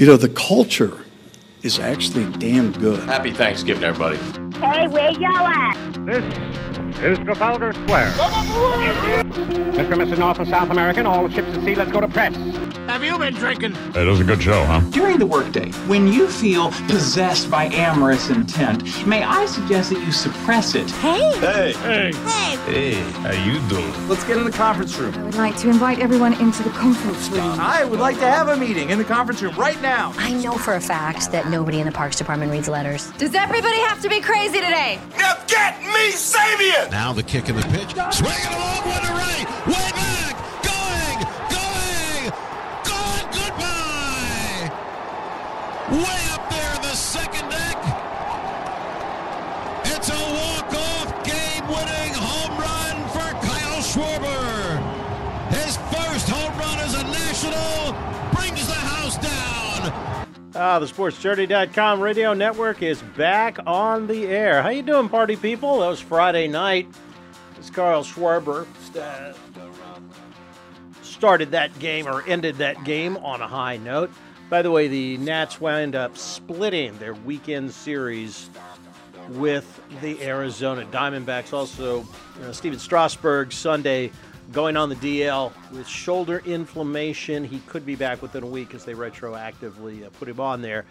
You know, the culture is actually damn good. Happy Thanksgiving, everybody. Hey, where y'all at? This is Trafalgar Square. Mr. and Mrs. North and South American, all the ships at sea, let's go to press. Have you been drinking? It was a good show, huh? During the workday, when you feel possessed by amorous intent, may I suggest that you suppress it? Hey! Hey! Hey! Hey! Hey, how you doing? Let's get in the conference room. I would like to invite everyone into the conference room. I would like to have a meeting in the conference room right now. I know for a fact that nobody in the Parks Department reads letters. Does everybody have to be crazy today? Now get me Sabian! Now the kick in the pitch. Swinging along one to right. Way Ah, the SportsJourney.com radio network is back on the air. How you doing, party people? That was Friday night. It's Kyle Schwarber started that game or ended that game on a high note. By the way, the Nats wound up splitting their weekend series with the Arizona Diamondbacks. Also, uh, Stephen Strasburg Sunday going on the DL with shoulder inflammation. He could be back within a week as they retroactively uh, put him on there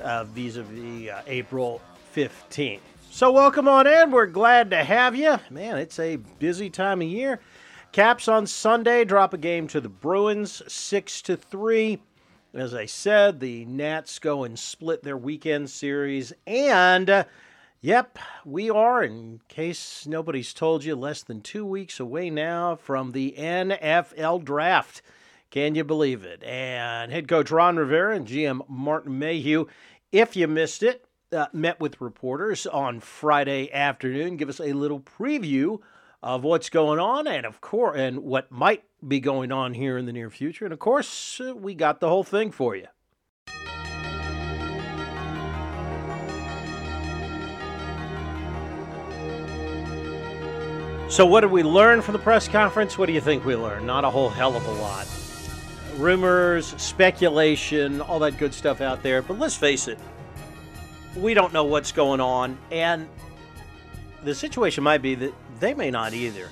uh, vis-a-vis uh, April 15th. So welcome on in. We're glad to have you. Man, it's a busy time of year. Caps on Sunday drop a game to the Bruins, six to three. As I said, the Nats go and split their weekend series, and uh, Yep, we are, in case nobody's told you, less than two weeks away now from the NFL draft. Can you believe it? And head coach Ron Rivera and GM Martin Mayhew, if you missed it, uh, met with reporters on Friday afternoon, give us a little preview of what's going on and of course and what might be going on here in the near future. And of course, uh, we got the whole thing for you. So, what did we learn from the press conference? What do you think we learned? Not a whole hell of a lot. Rumors, speculation, all that good stuff out there. But let's face it, we don't know what's going on. And the situation might be that they may not either.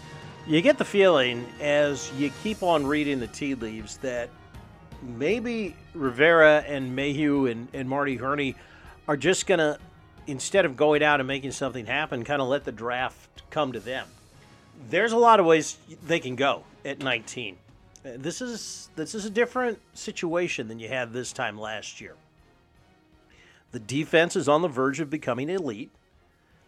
You get the feeling as you keep on reading the tea leaves that maybe Rivera and Mayhew and, and Marty Hurney are just going to, instead of going out and making something happen, kind of let the draft come to them there's a lot of ways they can go at 19. Uh, This is this is a different situation than you had this time last year. The defense is on the verge of becoming elite.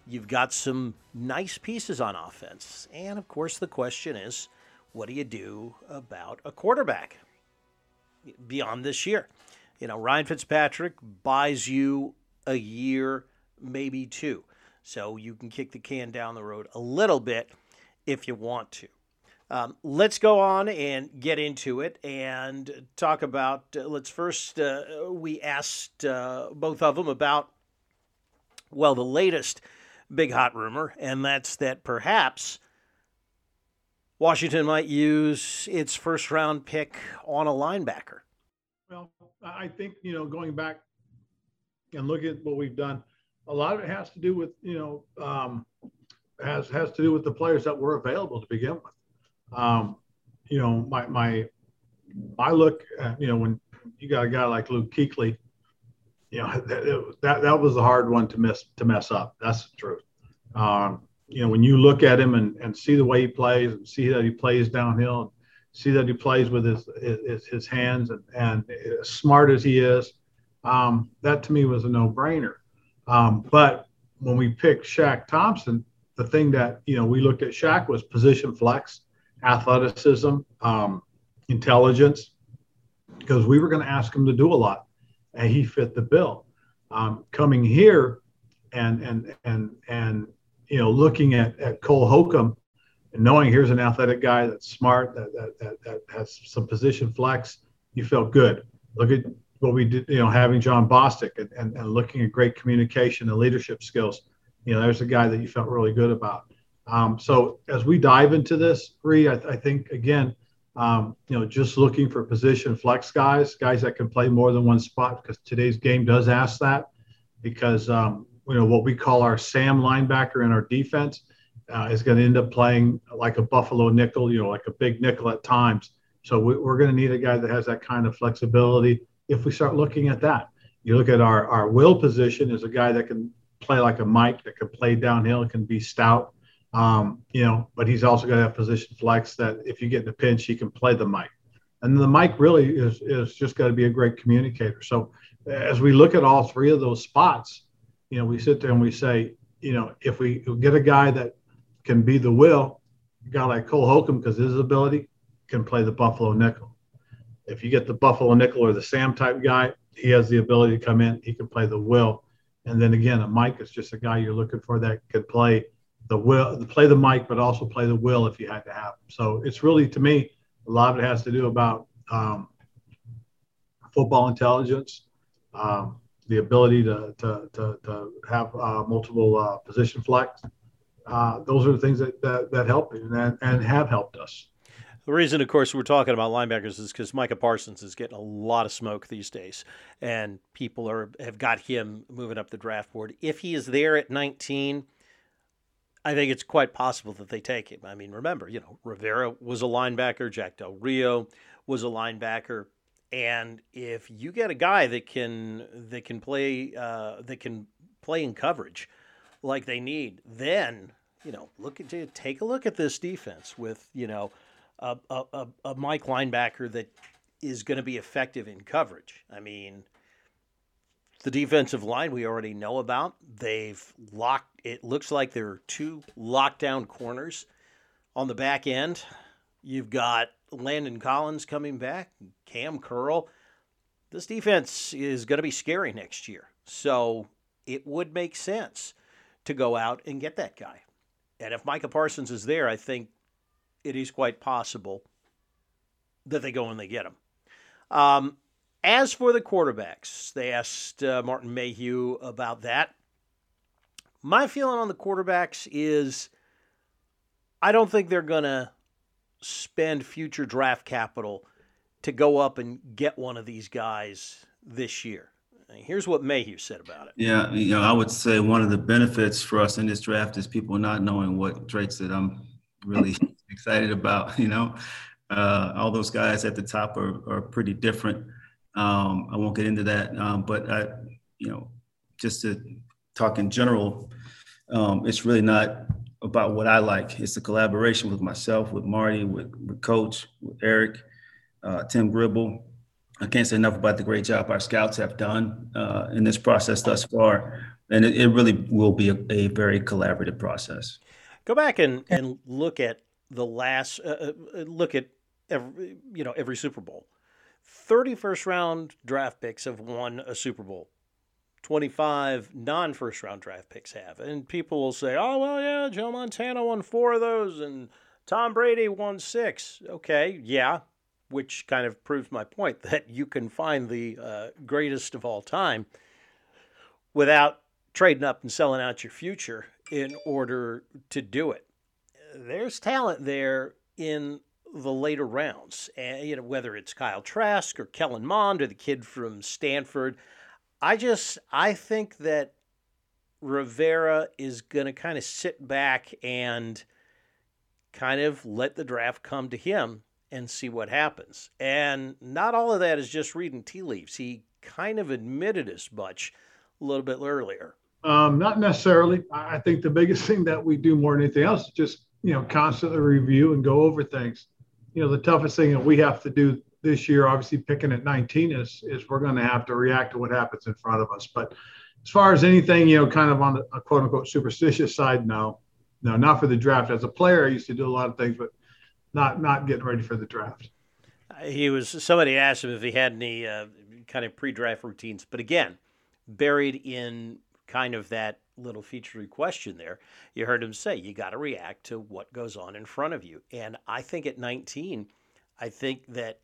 You've got some nice pieces on offense, and of course the question is, what do you do about a quarterback beyond this year? You know, Ryan Fitzpatrick buys you a year, maybe two, so you can kick the can down the road a little bit if you want to. Um, let's go on and get into it and talk about. Uh, let's first, uh, we asked uh, both of them about, well, the latest big hot rumor, and that's that perhaps Washington might use its first round pick on a linebacker. Well, I think, you know, going back and looking at what we've done, a lot of it has to do with, you know, um, has has to do with the players that were available to begin with. Um, you know, my my I look, at, you know, when you got a guy like Luke Kuechly, you know, that, that that was the hard one to miss to mess up. That's the truth. Um, you know, when you look at him and, and see the way he plays, and see that he plays downhill, and see that he plays with his his, his hands, and, and as smart as he is, um, that to me was a no brainer. Um, but when we picked Shaq Thompson, the thing that you know we looked at Shaq was position flex, athleticism, um, intelligence, because we were going to ask him to do a lot, and he fit the bill. Um, coming here, and and and and you know looking at at Cole Holcomb, and knowing here's an athletic guy that's smart, that that that, that has some position flex, you felt good. Look at what we did, you know, having Jon Bostic and, and, and looking at great communication and leadership skills you know, there's a guy that you felt really good about. Um, so as we dive into this, Ree, I, I, think again, Um, you know, just looking for position flex guys, guys that can play more than one spot because today's game does ask that. Because um, you know what we call our Sam linebacker in our defense uh, is going to end up playing like a Buffalo nickel, you know, like a big nickel at times. So we, are going to need a guy that has that kind of flexibility. If we start looking at that, you look at our our will position is a guy that can play like a Mike, that can play downhill, can be stout. Um, you know, but he's also got to have position flex that if you get in a pinch, he can play the Mike. And the Mike really is is just got to be a great communicator. So as we look at all three of those spots, you know, we sit there and we say, you know, if we get a guy that can be the will, a guy like Cole Holcomb, because his ability can play the Buffalo nickel. If you get the Buffalo nickel or the Sam type guy, he has the ability to come in. He can play the will. And then again, a Mike is just a guy you're looking for that could play the will, play the Mike, but also play the will if you had to have. Him. So it's really, to me, a lot of it has to do about um, football intelligence, um, the ability to, to, to, to have uh, multiple uh, position flex. Uh, those are the things that, that, that help and, and have helped us. The reason, of course, we're talking about linebackers is because Micah Parsons is getting a lot of smoke these days, and people are have got him moving up the draft board. If he is there at 19, I think it's quite possible that they take him. I mean, remember, you know, Rivera was a linebacker, Jack Del Rio was a linebacker, and if you get a guy that can that can play uh, that can play in coverage like they need, then you know, look at take a look at this defense with you know a, a, a Mike linebacker that is going to be effective in coverage. I mean, the defensive line we already know about. They've locked. It looks like there are two lockdown corners on the back end. You've got Landon Collins coming back, Cam Curl. This defense is going to be scary next year. So it would make sense to go out and get that guy. And if Micah Parsons is there, I think it is quite possible that they go and they get him. Um, as for the quarterbacks, they asked uh, Martin Mayhew about that. My feeling on the quarterbacks is I don't think they're going to spend future draft capital to go up and get one of these guys this year. Here's what Mayhew said about it. Yeah, you know, I would say one of the benefits for us in this draft is people not knowing what traits that I'm really excited about. You know, uh, all those guys at the top are, are pretty different. Um, I won't get into that, um, but I, you know, just to talk in general, um, it's really not about what I like. It's the collaboration with myself, with Marty, with, with Coach, with Eric, uh, Tim Gribble. I can't say enough about the great job our scouts have done uh, in this process thus far, and it, it really will be a, a very collaborative process. Go back and, and look at the last uh, uh, look at every you know every Super Bowl. 30 first round draft picks have won a Super Bowl. 25 non first round draft picks have. And people will say, oh, well, yeah, Joe Montana won four of those and Tom Brady won six. Okay, yeah, which kind of proves my point that you can find the uh, greatest of all time without trading up and selling out your future in order to do it there's talent there in the later rounds. And, you know, whether it's Kyle Trask or Kellen Mond or the kid from Stanford. I just I think that Rivera is going to kind of sit back and kind of let the draft come to him and see what happens. And not all of that is just reading tea leaves. He kind of admitted as much a little bit earlier. Um, not necessarily. I think the biggest thing that we do more than anything else is just you know, constantly review and go over things. You know, the toughest thing that we have to do this year, obviously picking at 19 is is we're going to have to react to what happens in front of us. But as far as anything, you know, kind of on a quote unquote superstitious side, no, no, not for the draft. As a player, I used to do a lot of things, but not not getting ready for the draft. He was somebody asked him if he had any uh, kind of pre-draft routines, but again, buried in kind of that little featurey question there, you heard him say you got to react to what goes on in front of you. And I think at 19, I think that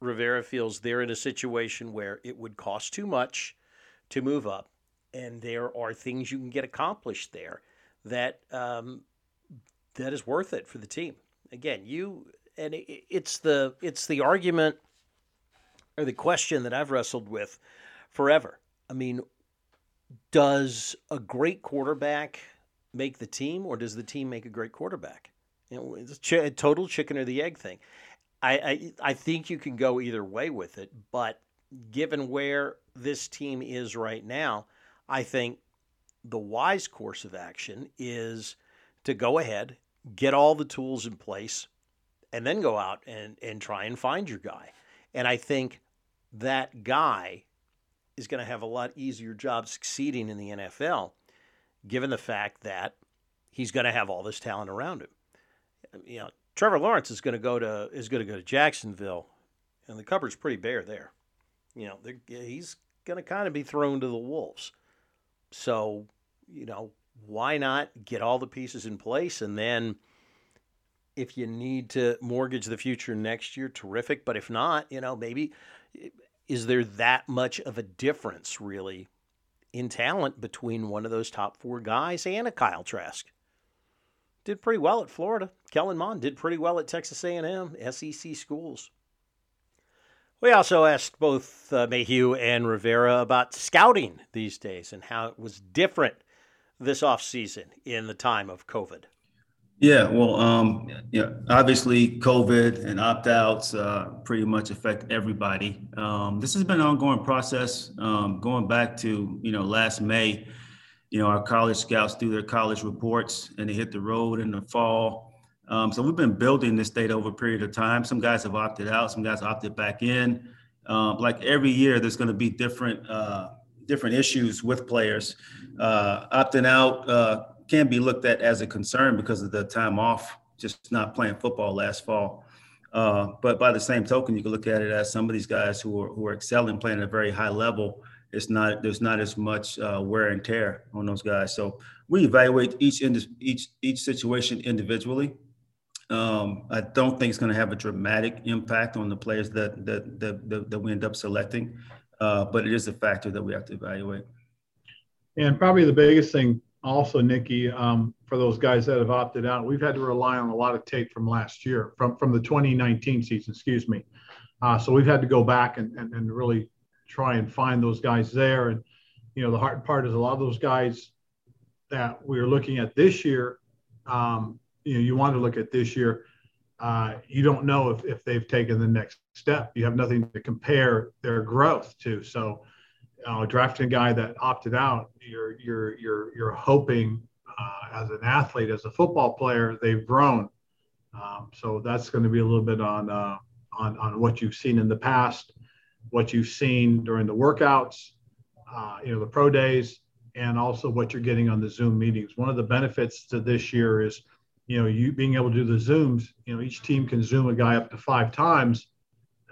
Rivera feels they're in a situation where it would cost too much to move up, and there are things you can get accomplished there that um, that is worth it for the team. Again, you and it's the it's the argument or the question that I've wrestled with forever. I mean, does a great quarterback make the team, or does the team make a great quarterback? You know, it's a total chicken or the egg thing. I, I I think you can go either way with it, but given where this team is right now, I think the wise course of action is to go ahead, get all the tools in place, and then go out and, and try and find your guy. And I think that guy is going to have a lot easier job succeeding in the NFL, given the fact that he's going to have all this talent around him. You know, Trevor Lawrence is going to go to is going to go to Jacksonville, and the cupboard's pretty bare there. You know, he's going to kind of be thrown to the wolves. So, you know, why not get all the pieces in place and then if you need to mortgage the future next year, terrific. But if not, you know, maybe is there that much of a difference really in talent between one of those top four guys and a Kyle Trask? Did pretty well at Florida. Kellen Mond did pretty well at Texas A&M, SEC schools. We also asked both uh, Mayhew and Rivera about scouting these days and how it was different this offseason in the time of COVID. Yeah, well, um, yeah, obviously COVID and opt-outs uh, pretty much affect everybody. Um, this has been an ongoing process, um, going back to you know last May. You know, our college scouts do their college reports, and they hit the road in the fall. Um, so we've been building this data over a period of time. Some guys have opted out, some guys opted back in. Um, like every year, there's going to be different uh, different issues with players. Uh, opting out uh, can be looked at as a concern because of the time off, just not playing football last fall. Uh, but by the same token, you can look at it as some of these guys who are who are excelling, playing at a very high level. It's not there's not as much uh, wear and tear on those guys. So we evaluate each each each situation individually. Um, I don't think it's going to have a dramatic impact on the players that that that, that, that we end up selecting, uh, but it is a factor that we have to evaluate. And probably the biggest thing also, Nikki, um, for those guys that have opted out, we've had to rely on a lot of tape from last year, from from the 2019 season, excuse me. Uh, so we've had to go back and, and, and really try and find those guys there. And you know, the hard part is a lot of those guys that we are looking at this year. Um, you know, you want to look at this year. Uh, you don't know if, if they've taken the next step. You have nothing to compare their growth to. So uh, drafting a guy that opted out, you're you're you're you're hoping uh, as an athlete, as a football player, they've grown. Um, so that's going to be a little bit on uh, on on what you've seen in the past, what you've seen during the workouts, uh, you know, the pro days, and also what you're getting on the Zoom meetings. One of the benefits to this year is, you know, you being able to do the Zooms. You know, each team can Zoom a guy up to five times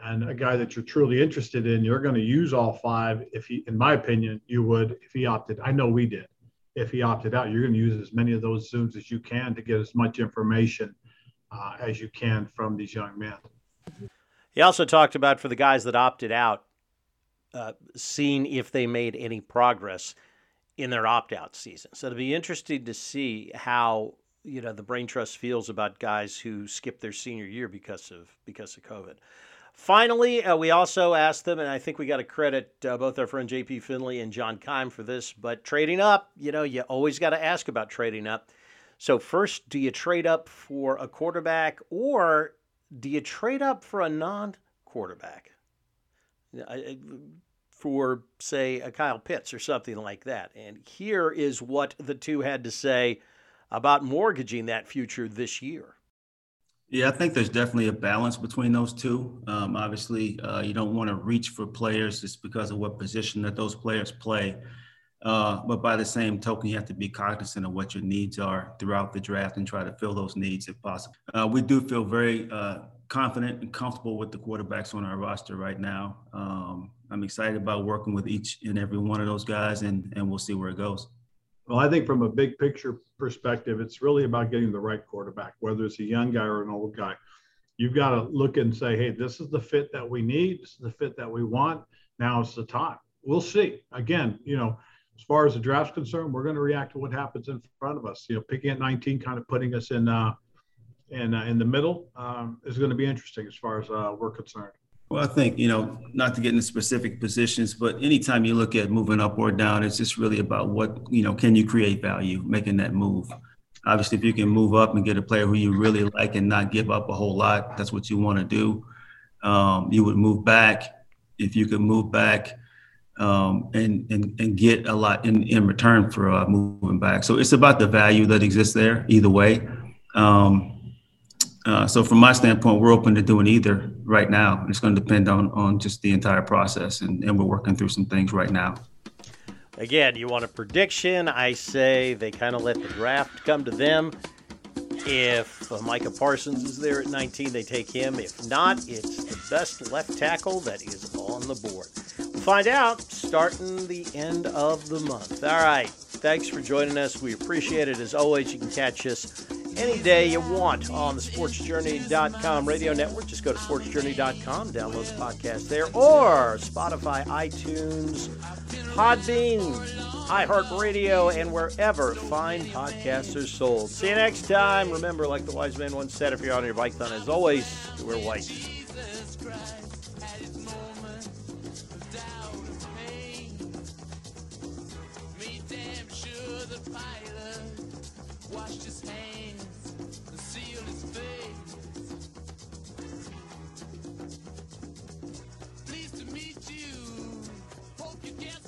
and a guy that you're truly interested in, you're going to use all five. If he, in my opinion, you would if he opted. I know we did. If he opted out, you're going to use as many of those zooms as you can to get as much information uh, as you can from these young men. He also talked about for the guys that opted out, uh, seeing if they made any progress in their opt-out season. So it'll be interesting to see how you know the brain trust feels about guys who skip their senior year because of because of COVID. Finally, uh, we also asked them, and I think we got to credit uh, both our friend JP Finlay and John Keim for this, but trading up, you know, you always got to ask about trading up. So, first, do you trade up for a quarterback or do you trade up for a non quarterback? For, say, a Kyle Pitts or something like that. And here is what the two had to say about mortgaging that future this year. Yeah, I think there's definitely a balance between those two. Um, obviously, uh, you don't want to reach for players just because of what position that those players play. Uh, but by the same token, you have to be cognizant of what your needs are throughout the draft and try to fill those needs if possible. Uh, we do feel very uh, confident and comfortable with the quarterbacks on our roster right now. Um, I'm excited about working with each and every one of those guys, and, and we'll see where it goes. Well, I think from a big picture perspective, it's really about getting the right quarterback, whether it's a young guy or an old guy. You've got to look and say, hey, this is the fit that we need. This is the fit that we want. Now it's the time. We'll see. Again, you know, as far as the draft's concerned, we're going to react to what happens in front of us. You know, picking at 19, kind of putting us in uh, and uh, in the middle um, is going to be interesting as far as uh, we're concerned. Well, I think, you know, not to get into specific positions, but anytime you look at moving up or down, it's just really about what, you know, can you create value making that move? Obviously, if you can move up and get a player who you really like and not give up a whole lot, that's what you want to do. Um, you would move back if you could move back um, and, and, and get a lot in, in return for uh, moving back. So it's about the value that exists there either way. Um, uh, so from my standpoint, we're open to doing either right now. It's going to depend on on just the entire process, and, and we're working through some things right now. Again, you want a prediction? I say they kind of let the draft come to them. If Micah Parsons is there at 19, they take him. If not, it's the best left tackle that is on the board. We'll find out starting the end of the month. All right. Thanks for joining us. We appreciate it. As always, you can catch us any day you want on the sportsjourney.com radio network. Just go to sportsjourney.com, download the podcast there, or Spotify, iTunes, Podbean, iHeartRadio, and wherever fine podcasts are sold. See you next time. Remember, like the wise man once said, if you're on your bike, then as always, wear white. Hands and sealed his face. Pleased to meet you. Hope you get